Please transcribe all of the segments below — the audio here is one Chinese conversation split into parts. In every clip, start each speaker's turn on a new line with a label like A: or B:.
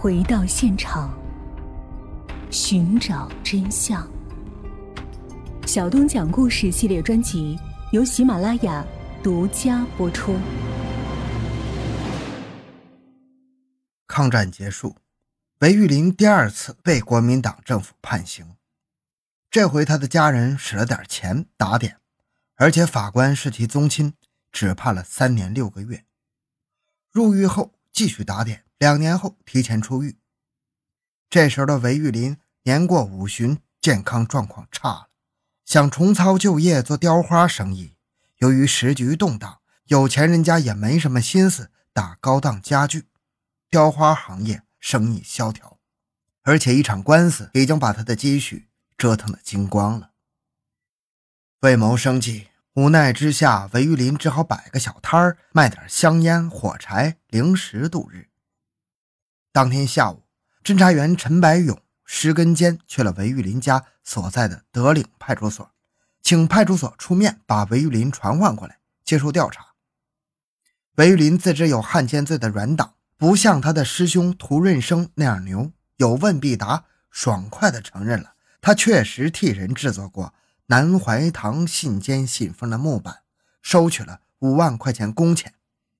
A: 回到现场，寻找真相。小东讲故事系列专辑由喜马拉雅独家播出。
B: 抗战结束，韦玉林第二次被国民党政府判刑。这回他的家人使了点钱打点，而且法官是其宗亲，只判了三年六个月。入狱后继续打点，两年后提前出狱。这时候的韦玉林年过五旬，健康状况差了，想重操旧业做雕花生意。由于时局动荡，有钱人家也没什么心思打高档家具。雕花行业生意萧条，而且一场官司已经把他的积蓄折腾的精光了。为谋生计，无奈之下，韦玉林只好摆个小摊儿，卖点香烟、火柴、零食度日。当天下午，侦查员陈白勇石根坚去了韦玉林家所在的德岭派出所，请派出所出面把韦玉林传唤过来接受调查。韦玉林自知有汉奸罪的软党。不像他的师兄涂润生那样牛，有问必答，爽快地承认了他确实替人制作过南怀堂信笺信封的木板，收取了五万块钱工钱，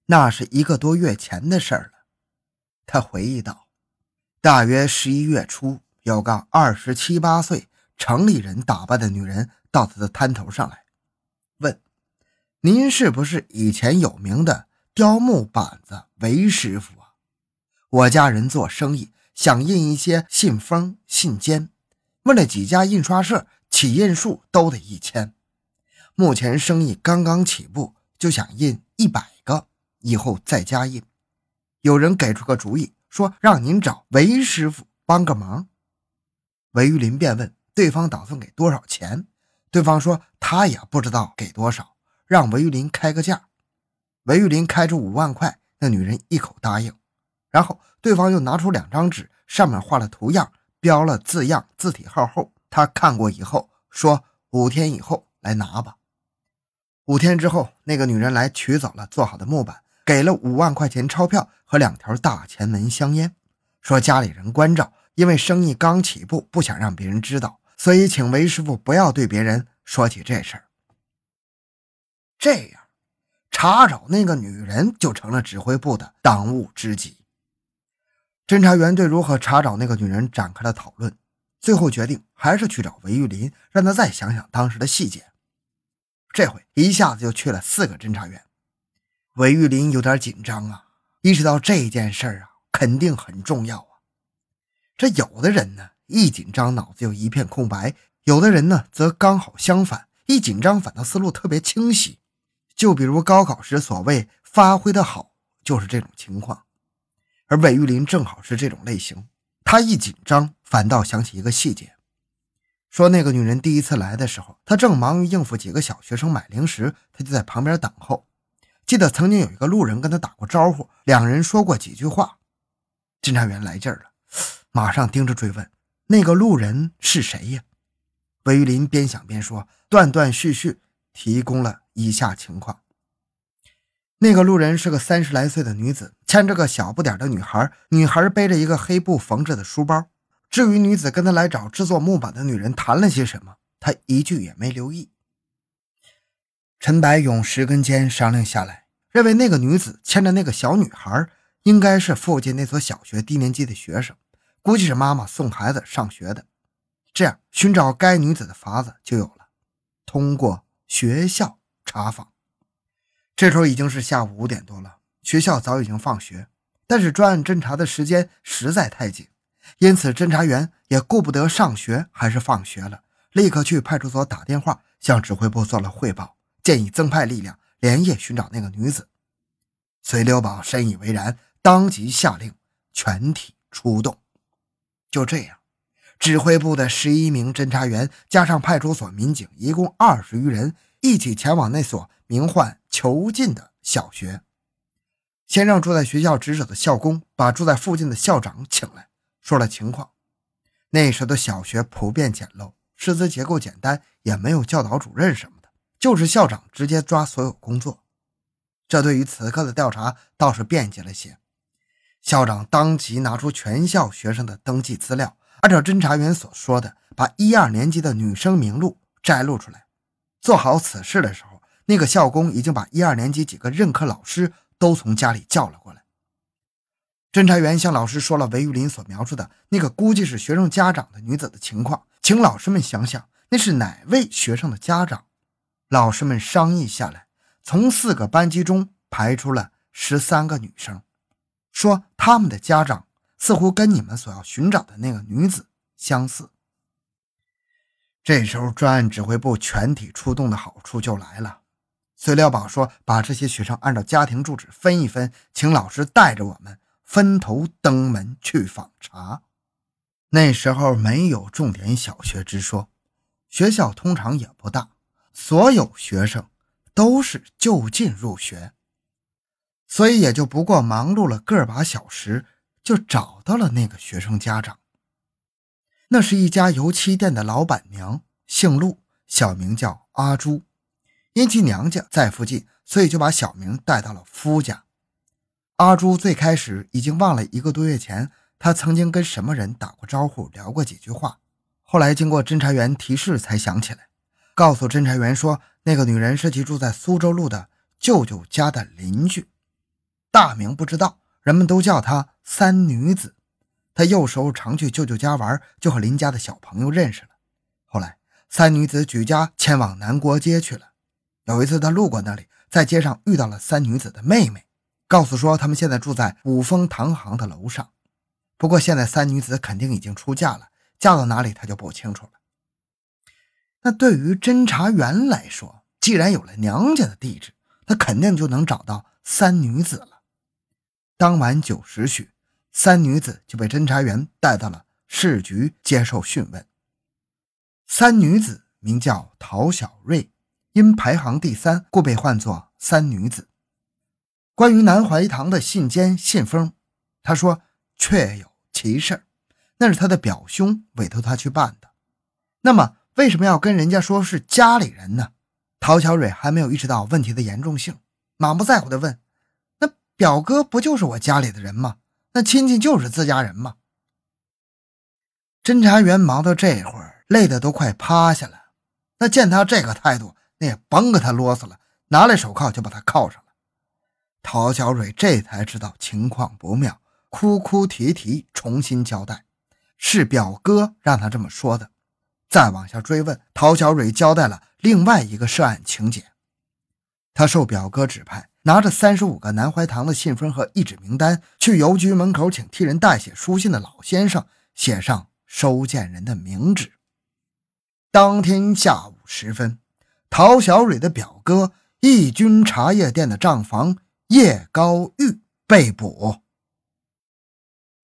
B: 那是一个多月前的事儿了。他回忆道：“大约十一月初，有个二十七八岁城里人打扮的女人到他的摊头上来，问：‘您是不是以前有名的雕木板子韦师傅啊？’”我家人做生意，想印一些信封、信笺，问了几家印刷社，起印数都得一千。目前生意刚刚起步，就想印一百个，以后再加印。有人给出个主意，说让您找韦师傅帮个忙。韦玉林便问对方打算给多少钱，对方说他也不知道给多少，让韦玉林开个价。韦玉林开出五万块，那女人一口答应。然后对方又拿出两张纸，上面画了图样，标了字样、字体号后，他看过以后说：“五天以后来拿吧。”五天之后，那个女人来取走了做好的木板，给了五万块钱钞票和两条大前门香烟，说家里人关照，因为生意刚起步，不想让别人知道，所以请韦师傅不要对别人说起这事儿。这样，查找那个女人就成了指挥部的当务之急。侦查员对如何查找那个女人展开了讨论，最后决定还是去找韦玉林，让他再想想当时的细节。这回一下子就去了四个侦查员。韦玉林有点紧张啊，意识到这件事儿啊肯定很重要啊。这有的人呢一紧张脑子就一片空白，有的人呢则刚好相反，一紧张反倒思路特别清晰。就比如高考时所谓发挥的好，就是这种情况。而韦玉林正好是这种类型，他一紧张，反倒想起一个细节，说那个女人第一次来的时候，他正忙于应付几个小学生买零食，他就在旁边等候。记得曾经有一个路人跟他打过招呼，两人说过几句话。侦查员来劲儿了，马上盯着追问：“那个路人是谁呀？”韦玉林边想边说，断断续续提供了以下情况。那个路人是个三十来岁的女子，牵着个小不点的女孩，女孩背着一个黑布缝制的书包。至于女子跟他来找制作木板的女人谈了些什么，他一句也没留意。陈白勇十根间商量下来，认为那个女子牵着那个小女孩，应该是附近那所小学低年级的学生，估计是妈妈送孩子上学的。这样寻找该女子的法子就有了，通过学校查访。这时候已经是下午五点多了，学校早已经放学，但是专案侦查的时间实在太紧，因此侦查员也顾不得上学还是放学了，立刻去派出所打电话向指挥部做了汇报，建议增派力量，连夜寻找那个女子。隋留宝深以为然，当即下令全体出动。就这样，指挥部的十一名侦查员加上派出所民警，一共二十余人，一起前往那所名唤。囚禁的小学，先让住在学校值守的校工把住在附近的校长请来，说了情况。那时的小学普遍简陋，师资结构简单，也没有教导主任什么，就是校长直接抓所有工作。这对于此刻的调查倒是便捷了些。校长当即拿出全校学生的登记资料，按照侦查员所说的，把一二年级的女生名录摘录出来。做好此事的时候，那个校工已经把一二年级几个任课老师都从家里叫了过来。侦查员向老师说了韦玉林所描述的那个估计是学生家长的女子的情况，请老师们想想那是哪位学生的家长。老师们商议下来，从四个班级中排出了十三个女生，说他们的家长似乎跟你们所要寻找的那个女子相似。这时候，专案指挥部全体出动的好处就来了。随料宝说：“把这些学生按照家庭住址分一分，请老师带着我们分头登门去访查。”那时候没有重点小学之说，学校通常也不大，所有学生都是就近入学，所以也就不过忙碌了个把小时，就找到了那个学生家长。那是一家油漆店的老板娘，姓陆，小名叫阿朱。因其娘家在附近，所以就把小明带到了夫家。阿朱最开始已经忘了一个多月前，他曾经跟什么人打过招呼，聊过几句话。后来经过侦查员提示，才想起来，告诉侦查员说，那个女人是其住在苏州路的舅舅家的邻居，大名不知道，人们都叫她三女子。他幼时候常去舅舅家玩，就和邻家的小朋友认识了。后来，三女子举家迁往南国街去了。有一次，他路过那里，在街上遇到了三女子的妹妹，告诉说他们现在住在五丰堂行的楼上。不过，现在三女子肯定已经出嫁了，嫁到哪里他就不清楚了。那对于侦查员来说，既然有了娘家的地址，他肯定就能找到三女子了。当晚九时许。三女子就被侦查员带到了市局接受讯问。三女子名叫陶小瑞，因排行第三，故被唤作三女子。关于南怀堂的信笺信封，他说确有其事，那是他的表兄委托他去办的。那么为什么要跟人家说是家里人呢？陶小蕊还没有意识到问题的严重性，满不在乎地问：“那表哥不就是我家里的人吗？”那亲戚就是自家人吗。侦查员忙到这会儿，累得都快趴下了。那见他这个态度，那也甭跟他啰嗦了，拿来手铐就把他铐上了。陶小蕊这才知道情况不妙，哭哭啼啼，重新交代，是表哥让他这么说的。再往下追问，陶小蕊交代了另外一个涉案情节，他受表哥指派。拿着三十五个南怀堂的信封和一纸名单，去邮局门口请替人代写书信的老先生写上收件人的名字。当天下午时分，陶小蕊的表哥义军茶叶店的账房叶高玉被捕。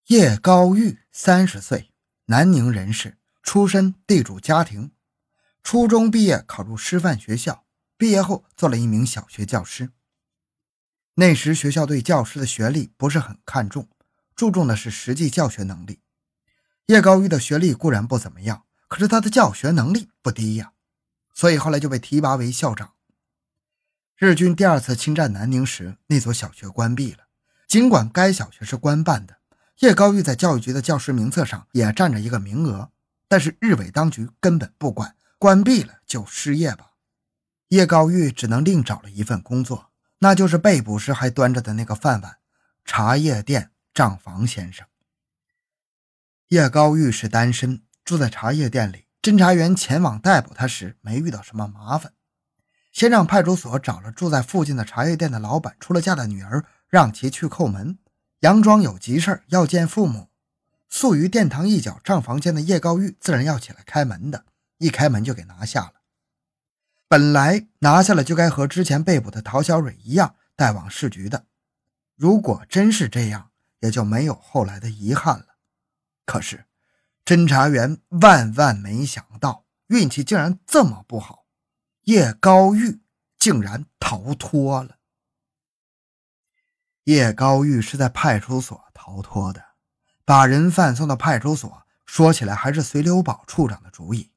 B: 叶高玉三十岁，南宁人士，出身地主家庭，初中毕业考入师范学校，毕业后做了一名小学教师。那时学校对教师的学历不是很看重，注重的是实际教学能力。叶高玉的学历固然不怎么样，可是他的教学能力不低呀，所以后来就被提拔为校长。日军第二次侵占南宁时，那所小学关闭了。尽管该小学是官办的，叶高玉在教育局的教师名册上也占着一个名额，但是日伪当局根本不管，关闭了就失业吧。叶高玉只能另找了一份工作。那就是被捕时还端着的那个饭碗，茶叶店账房先生叶高玉是单身，住在茶叶店里。侦查员前往逮捕他时，没遇到什么麻烦，先让派出所找了住在附近的茶叶店的老板出了嫁的女儿，让其去叩门，佯装有急事要见父母。宿于殿堂一角账房间的叶高玉自然要起来开门的，一开门就给拿下了。本来拿下了就该和之前被捕的陶小蕊一样带往市局的，如果真是这样，也就没有后来的遗憾了。可是，侦查员万万没想到，运气竟然这么不好，叶高玉竟然逃脱了。叶高玉是在派出所逃脱的，把人犯送到派出所，说起来还是随留宝处长的主意。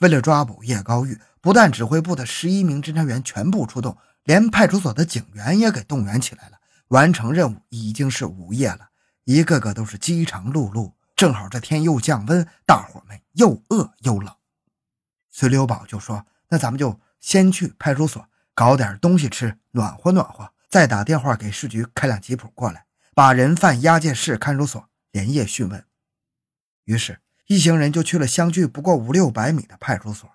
B: 为了抓捕叶高玉。不但指挥部的十一名侦查员全部出动，连派出所的警员也给动员起来了。完成任务已经是午夜了，一个个都是饥肠辘辘。正好这天又降温，大伙们又饿又冷。随刘宝就说：“那咱们就先去派出所搞点东西吃，暖和暖和，再打电话给市局开辆吉普过来，把人犯押进市看守所连夜讯问。”于是，一行人就去了相距不过五六百米的派出所。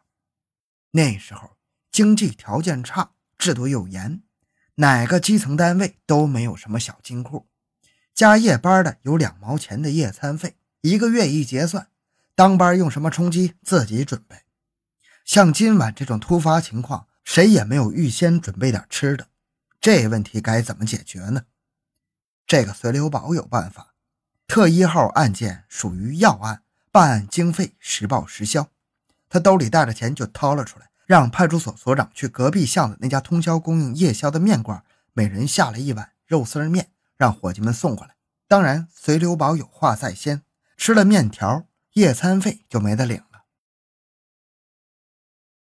B: 那时候经济条件差，制度又严，哪个基层单位都没有什么小金库，加夜班的有两毛钱的夜餐费。一个月一结算，当班用什么充饥自己准备。像今晚这种突发情况，谁也没有预先准备点吃的，这问题该怎么解决呢？这个随刘宝有办法。特一号案件属于要案，办案经费实报实销。他兜里带着钱就掏了出来，让派出所所长去隔壁巷子那家通宵供应夜宵的面馆，每人下了一碗肉丝面，让伙计们送过来。当然，随刘宝有话在先。吃了面条，夜餐费就没得领。